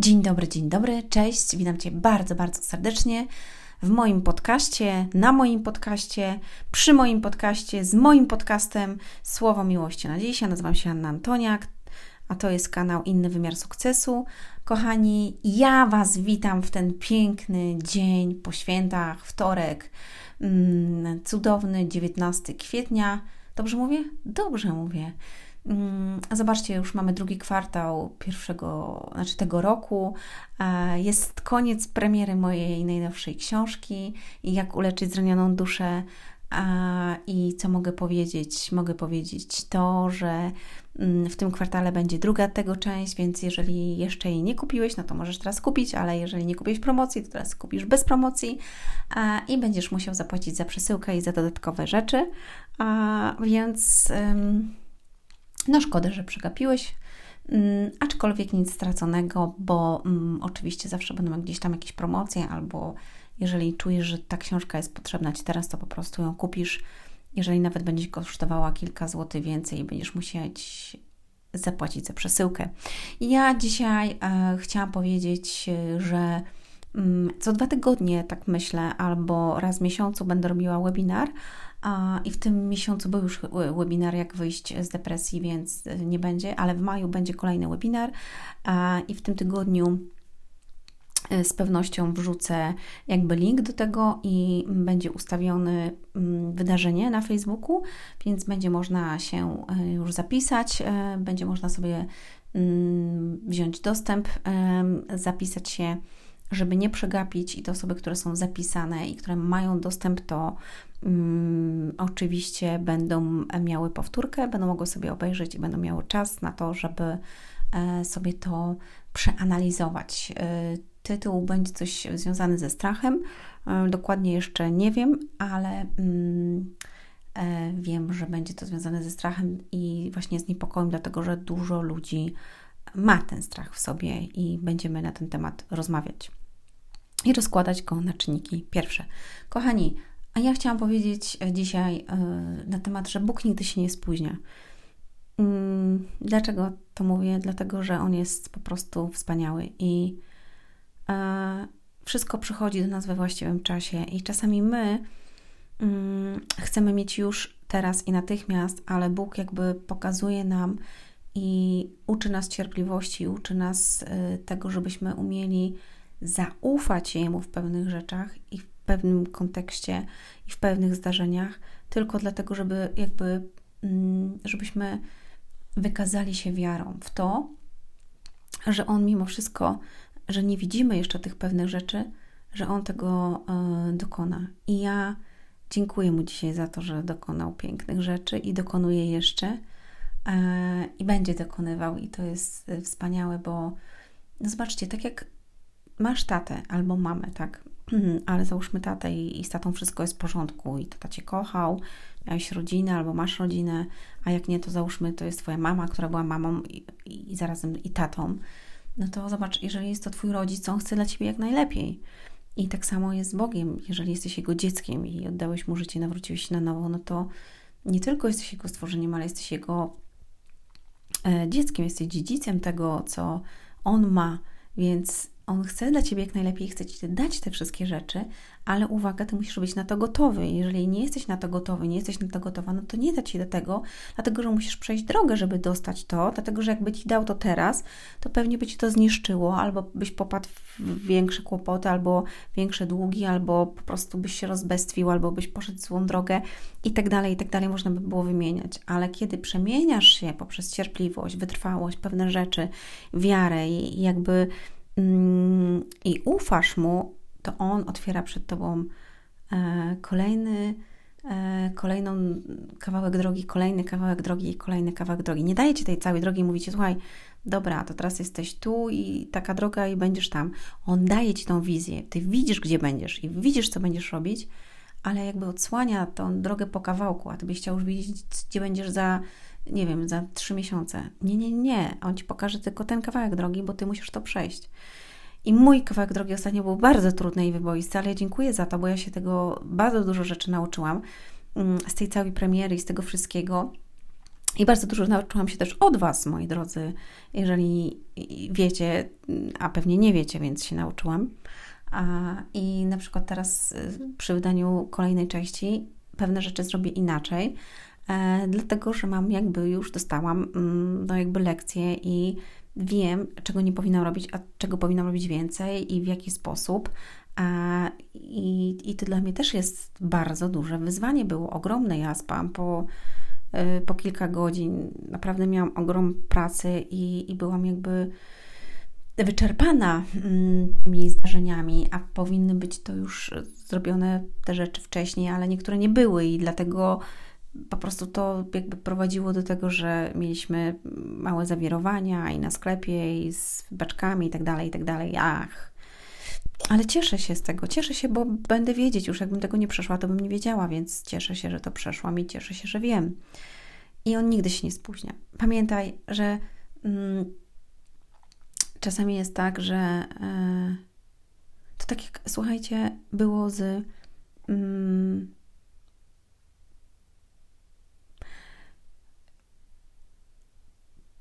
Dzień dobry, dzień dobry, cześć, witam Cię bardzo, bardzo serdecznie w moim podcaście, na moim podcaście, przy moim podcaście, z moim podcastem Słowo Miłości na Dziś. Ja nazywam się Anna Antoniak, a to jest kanał Inny Wymiar Sukcesu. Kochani, ja Was witam w ten piękny dzień po świętach, wtorek, mm, cudowny 19 kwietnia. Dobrze mówię? Dobrze mówię. Mm, zobaczcie, już mamy drugi kwartał pierwszego, znaczy tego roku. Jest koniec premiery mojej najnowszej książki Jak uleczyć zranioną duszę. I co mogę powiedzieć? Mogę powiedzieć to, że mm, w tym kwartale będzie druga tego część, więc jeżeli jeszcze jej nie kupiłeś, no to możesz teraz kupić, ale jeżeli nie kupiłeś promocji, to teraz kupisz bez promocji i będziesz musiał zapłacić za przesyłkę i za dodatkowe rzeczy. Więc no szkoda, że przegapiłeś, mm, aczkolwiek nic straconego, bo mm, oczywiście zawsze będą gdzieś tam jakieś promocje, albo jeżeli czujesz, że ta książka jest potrzebna Ci teraz, to po prostu ją kupisz. Jeżeli nawet będzie kosztowała kilka złotych więcej, będziesz musieć zapłacić za przesyłkę. Ja dzisiaj e, chciałam powiedzieć, że mm, co dwa tygodnie, tak myślę, albo raz w miesiącu będę robiła webinar i w tym miesiącu był już webinar, jak wyjść z depresji, więc nie będzie, ale w maju będzie kolejny webinar i w tym tygodniu e, z pewnością wrzucę jakby link do tego i będzie ustawione mm, wydarzenie na Facebooku, więc będzie można się e, już zapisać, e, będzie można sobie mm, wziąć dostęp, zapisać się żeby nie przegapić i te osoby, które są zapisane i które mają dostęp, to um, oczywiście będą miały powtórkę, będą mogły sobie obejrzeć i będą miały czas na to, żeby e, sobie to przeanalizować. E, tytuł będzie coś związany ze strachem. E, dokładnie jeszcze nie wiem, ale mm, e, wiem, że będzie to związane ze strachem i właśnie z niepokojem, dlatego że dużo ludzi ma ten strach w sobie i będziemy na ten temat rozmawiać i rozkładać go na czynniki pierwsze. Kochani, a ja chciałam powiedzieć dzisiaj e, na temat, że Bóg nigdy się nie spóźnia. Mm, dlaczego to mówię? Dlatego, że On jest po prostu wspaniały i e, wszystko przychodzi do nas we właściwym czasie i czasami my mm, chcemy mieć już teraz i natychmiast, ale Bóg jakby pokazuje nam i uczy nas cierpliwości, uczy nas e, tego, żebyśmy umieli zaufać Jemu w pewnych rzeczach i w pewnym kontekście i w pewnych zdarzeniach, tylko dlatego, żeby jakby, mm, żebyśmy wykazali się wiarą w to, że On mimo wszystko, że nie widzimy jeszcze tych pewnych rzeczy, że On tego y, dokona. I ja dziękuję Mu dzisiaj za to, że dokonał pięknych rzeczy i dokonuje jeszcze y, i będzie dokonywał. I to jest wspaniałe, bo no zobaczcie, tak jak masz tatę albo mamę, tak? Ale załóżmy tatę i, i z tatą wszystko jest w porządku i tata cię kochał, miałeś rodzinę albo masz rodzinę, a jak nie, to załóżmy to jest twoja mama, która była mamą i, i, i zarazem i tatą. No to zobacz, jeżeli jest to twój rodzic, on chce dla ciebie jak najlepiej. I tak samo jest z Bogiem. Jeżeli jesteś Jego dzieckiem i oddałeś Mu życie, nawróciłeś się na nowo, no to nie tylko jesteś Jego stworzeniem, ale jesteś Jego e, dzieckiem, jesteś dziedzicem tego, co On ma. Więc on chce dla Ciebie jak najlepiej, chce Ci dać te wszystkie rzeczy, ale uwaga, Ty musisz być na to gotowy. Jeżeli nie jesteś na to gotowy, nie jesteś na to gotowa, no to nie da Ci do tego, dlatego że musisz przejść drogę, żeby dostać to, dlatego że jakby Ci dał to teraz, to pewnie by Ci to zniszczyło, albo byś popadł w większe kłopoty, albo większe długi, albo po prostu byś się rozbestwił, albo byś poszedł złą drogę i tak dalej, i tak dalej można by było wymieniać. Ale kiedy przemieniasz się poprzez cierpliwość, wytrwałość, pewne rzeczy, wiarę i jakby i ufasz mu, to on otwiera przed tobą e, kolejny, e, kolejną kawałek drogi, kolejny kawałek drogi i kolejny kawałek drogi. Nie daje ci tej całej drogi i mówicie, słuchaj, dobra, to teraz jesteś tu i taka droga i będziesz tam. On daje ci tą wizję, ty widzisz, gdzie będziesz i widzisz, co będziesz robić, ale jakby odsłania tą drogę po kawałku, a ty byś chciał już widzieć, gdzie będziesz za, nie wiem, za trzy miesiące. Nie, nie, nie. On ci pokaże tylko ten kawałek drogi, bo ty musisz to przejść. I mój kawałek drogi ostatnio był bardzo trudny i wyboisty, ale ja dziękuję za to, bo ja się tego bardzo dużo rzeczy nauczyłam mm, z tej całej premiery i z tego wszystkiego. I bardzo dużo nauczyłam się też od Was, moi drodzy, jeżeli wiecie, a pewnie nie wiecie, więc się nauczyłam. I na przykład teraz y, przy wydaniu kolejnej części pewne rzeczy zrobię inaczej, dlatego że mam jakby już dostałam mm, no jakby lekcje i wiem, czego nie powinnam robić, a czego powinnam robić więcej i w jaki sposób. I, i to dla mnie też jest bardzo duże wyzwanie, było ogromne. Ja spałam po, y, po kilka godzin, naprawdę miałam ogrom pracy i, i byłam jakby wyczerpana mm, tymi zdarzeniami, a powinny być to już zrobione te rzeczy wcześniej, ale niektóre nie były i dlatego po prostu to jakby prowadziło do tego, że mieliśmy małe zawirowania i na sklepie, i z beczkami i tak dalej, i tak dalej. Ach. Ale cieszę się z tego, cieszę się, bo będę wiedzieć, już jakbym tego nie przeszła, to bym nie wiedziała, więc cieszę się, że to przeszłam i cieszę się, że wiem. I on nigdy się nie spóźnia. Pamiętaj, że mm, czasami jest tak, że yy, to tak jak, słuchajcie, było z. Yy,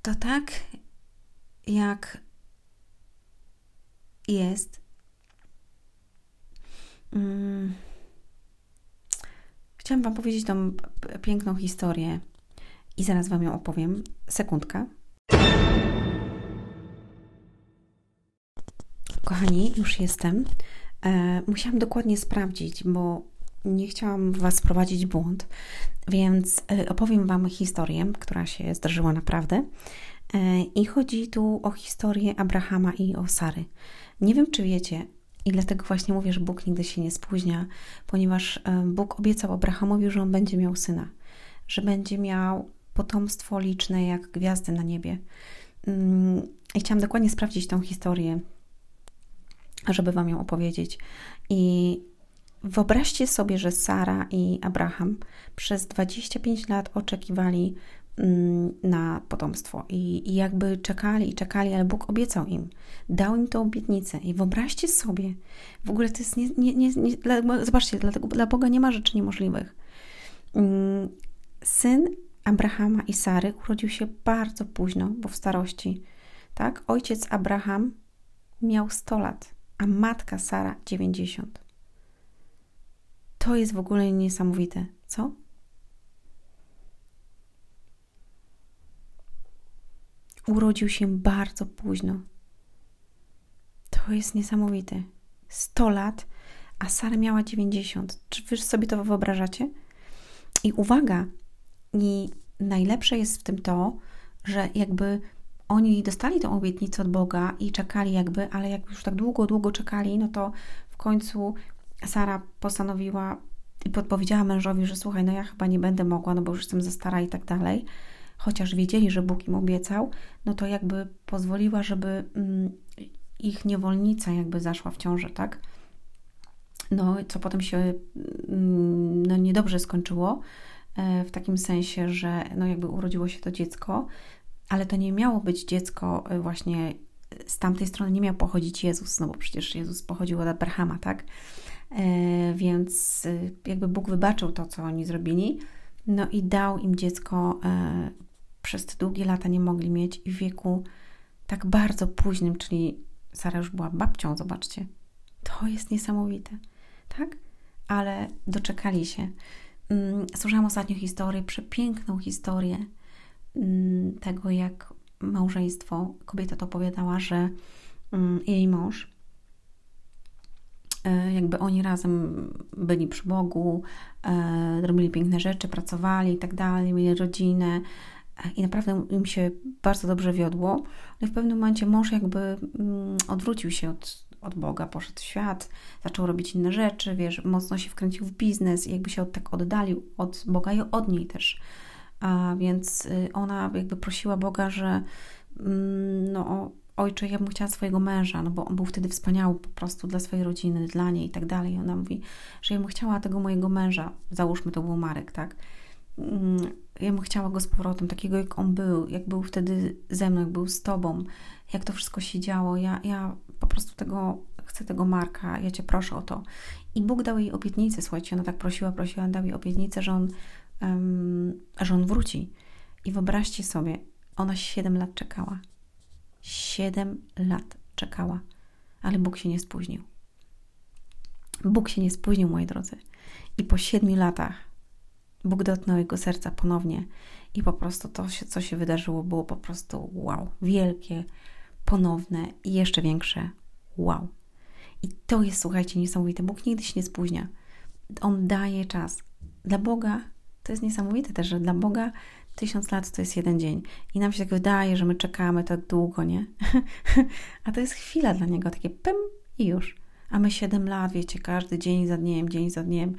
to tak jak jest. Hmm, chciałam Wam powiedzieć tą piękną historię i zaraz Wam ją opowiem. Sekundka. Kochani, już jestem. E, musiałam dokładnie sprawdzić, bo nie chciałam Was wprowadzić błąd, więc e, opowiem Wam historię, która się zdarzyła naprawdę. E, I chodzi tu o historię Abrahama i o Sary. Nie wiem, czy wiecie, i dlatego właśnie mówię, że Bóg nigdy się nie spóźnia, ponieważ e, Bóg obiecał Abrahamowi, że on będzie miał syna, że będzie miał potomstwo liczne jak gwiazdy na niebie. Mm, I chciałam dokładnie sprawdzić tą historię, żeby Wam ją opowiedzieć. I wyobraźcie sobie, że Sara i Abraham przez 25 lat oczekiwali mm, na potomstwo i, jakby czekali i czekali, ale Bóg obiecał im, dał im tę obietnicę i wyobraźcie sobie, w ogóle to jest nie, nie, nie, nie dla, zobaczcie, dla Boga nie ma rzeczy niemożliwych. Mm, syn Abrahama i Sary urodził się bardzo późno, bo w starości, tak? Ojciec Abraham miał 100 lat, a matka Sara 90. To jest w ogóle niesamowite, co? Urodził się bardzo późno. To jest niesamowite. 100 lat, a Sara miała 90. Czy wy sobie to wyobrażacie? I uwaga, i najlepsze jest w tym to, że jakby oni dostali tą obietnicę od Boga i czekali jakby, ale jak już tak długo, długo czekali, no to w końcu Sara postanowiła i podpowiedziała mężowi, że słuchaj, no ja chyba nie będę mogła, no bo już jestem za stara i tak dalej. Chociaż wiedzieli, że Bóg im obiecał, no to jakby pozwoliła, żeby mm, ich niewolnica jakby zaszła w ciążę, tak? No, co potem się mm, no, niedobrze skończyło, e, w takim sensie, że no jakby urodziło się to dziecko, ale to nie miało być dziecko e, właśnie z tamtej strony nie miał pochodzić Jezus, no bo przecież Jezus pochodził od Abrahama, tak? E, więc e, jakby Bóg wybaczył to, co oni zrobili, no i dał im dziecko, e, przez te długie lata nie mogli mieć i w wieku tak bardzo późnym, czyli Sara już była babcią, zobaczcie. To jest niesamowite, tak? Ale doczekali się. Mm, słyszałam ostatnio historię, przepiękną historię mm, tego, jak małżeństwo, kobieta to opowiadała, że mm, jej mąż jakby oni razem byli przy Bogu, e, robili piękne rzeczy, pracowali i tak dalej, mieli rodzinę e, i naprawdę im się bardzo dobrze wiodło. Ale w pewnym momencie mąż jakby mm, odwrócił się od, od Boga, poszedł w świat, zaczął robić inne rzeczy, wiesz, mocno się wkręcił w biznes i jakby się od, tak oddalił od Boga i od niej też. A więc y, ona jakby prosiła Boga, że mm, no, ojcze, ja bym chciała swojego męża, no bo on był wtedy wspaniały po prostu dla swojej rodziny, dla niej i tak dalej. Ona mówi, że ja bym chciała tego mojego męża, załóżmy to był Marek, tak? Mm, ja bym chciała go z powrotem, takiego jak on był, jak był wtedy ze mną, jak był z tobą, jak to wszystko się działo. Ja, ja po prostu tego, chcę tego Marka, ja cię proszę o to. I Bóg dał jej obietnicę, słuchajcie, ona tak prosiła, prosiła, dał jej obietnicę, że on, um, że on wróci. I wyobraźcie sobie, ona 7 lat czekała. 7 lat czekała, ale Bóg się nie spóźnił. Bóg się nie spóźnił, moi drodzy. I po 7 latach Bóg dotknął jego serca ponownie i po prostu to, co się wydarzyło, było po prostu wow, wielkie, ponowne i jeszcze większe wow. I to jest, słuchajcie, niesamowite. Bóg nigdy się nie spóźnia. On daje czas. Dla Boga to jest niesamowite też, że dla Boga tysiąc lat to jest jeden dzień. I nam się tak wydaje, że my czekamy tak długo, nie? A to jest chwila dla Niego, takie pym i już. A my siedem lat, wiecie, każdy dzień za dniem, dzień za dniem.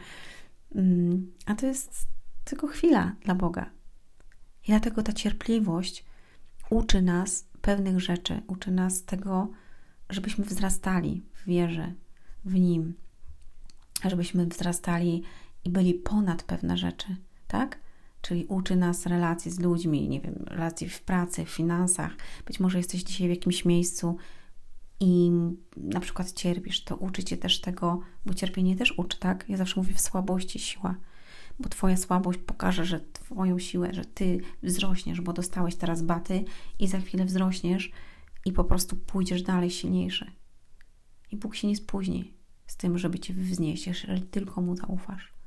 Mm, a to jest tylko chwila dla Boga. I dlatego ta cierpliwość uczy nas pewnych rzeczy, uczy nas tego, żebyśmy wzrastali w wierze w Nim, żebyśmy wzrastali i byli ponad pewne rzeczy, tak? Czyli uczy nas relacji z ludźmi, nie wiem, relacji w pracy, w finansach. Być może jesteś dzisiaj w jakimś miejscu i na przykład cierpisz, to uczy cię też tego, bo cierpienie też uczy, tak? Ja zawsze mówię w słabości siła, bo Twoja słabość pokaże, że Twoją siłę, że Ty wzrośniesz, bo dostałeś teraz baty i za chwilę wzrośniesz i po prostu pójdziesz dalej silniejszy. I Bóg się nie spóźni z tym, żeby Cię wznieść, jeżeli tylko Mu zaufasz.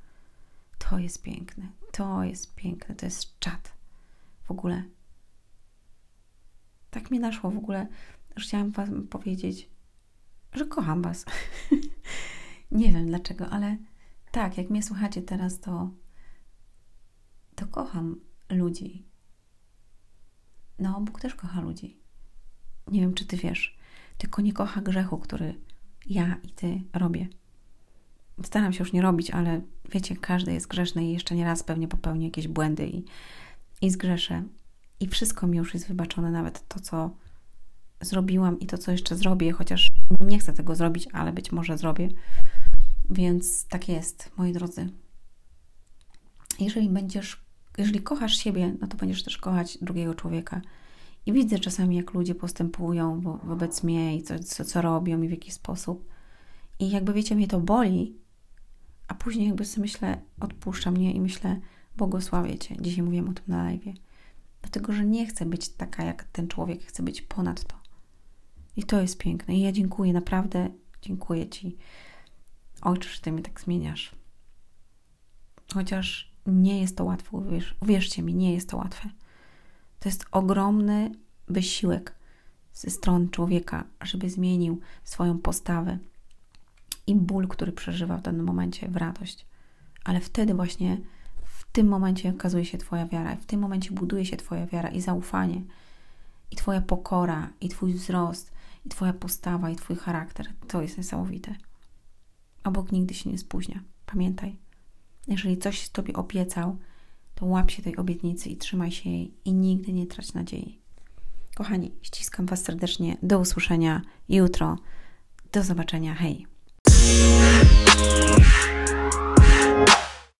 To jest piękne, to jest piękne, to jest czat. W ogóle. Tak mi naszło w ogóle, że chciałam Wam powiedzieć, że kocham Was. nie wiem dlaczego, ale tak, jak mnie słuchacie teraz, to, to kocham ludzi. No, Bóg też kocha ludzi. Nie wiem, czy ty wiesz, tylko nie kocha grzechu, który ja i ty robię. Staram się już nie robić, ale wiecie, każdy jest grzeszny i jeszcze nie raz pewnie popełni jakieś błędy i, i zgrzeszę. I wszystko mi już jest wybaczone, nawet to, co zrobiłam i to, co jeszcze zrobię, chociaż nie chcę tego zrobić, ale być może zrobię. Więc tak jest, moi drodzy. Jeżeli będziesz, jeżeli kochasz siebie, no to będziesz też kochać drugiego człowieka. I widzę czasami, jak ludzie postępują wo wobec mnie i co, co, co robią i w jaki sposób. I jakby wiecie, mnie to boli, a później jakby sobie myślę, odpuszcza mnie i myślę, błogosławię Cię. Dzisiaj mówiłam o tym na live. Dlatego, że nie chcę być taka jak ten człowiek, chcę być ponad to. I to jest piękne. I ja dziękuję, naprawdę dziękuję Ci, Ojcze, że Ty mnie tak zmieniasz. Chociaż nie jest to łatwe, uwierz, uwierzcie mi, nie jest to łatwe. To jest ogromny wysiłek ze strony człowieka, żeby zmienił swoją postawę i ból, który przeżywa w danym momencie, w radość. Ale wtedy właśnie w tym momencie okazuje się Twoja wiara, w tym momencie buduje się Twoja wiara i zaufanie, i Twoja pokora, i Twój wzrost, i Twoja postawa, i Twój charakter. To jest niesamowite. A Bóg nigdy się nie spóźnia. Pamiętaj, jeżeli coś Tobie obiecał, to łap się tej obietnicy i trzymaj się jej i nigdy nie trać nadziei. Kochani, ściskam Was serdecznie. Do usłyszenia jutro. Do zobaczenia. Hej. Yeah.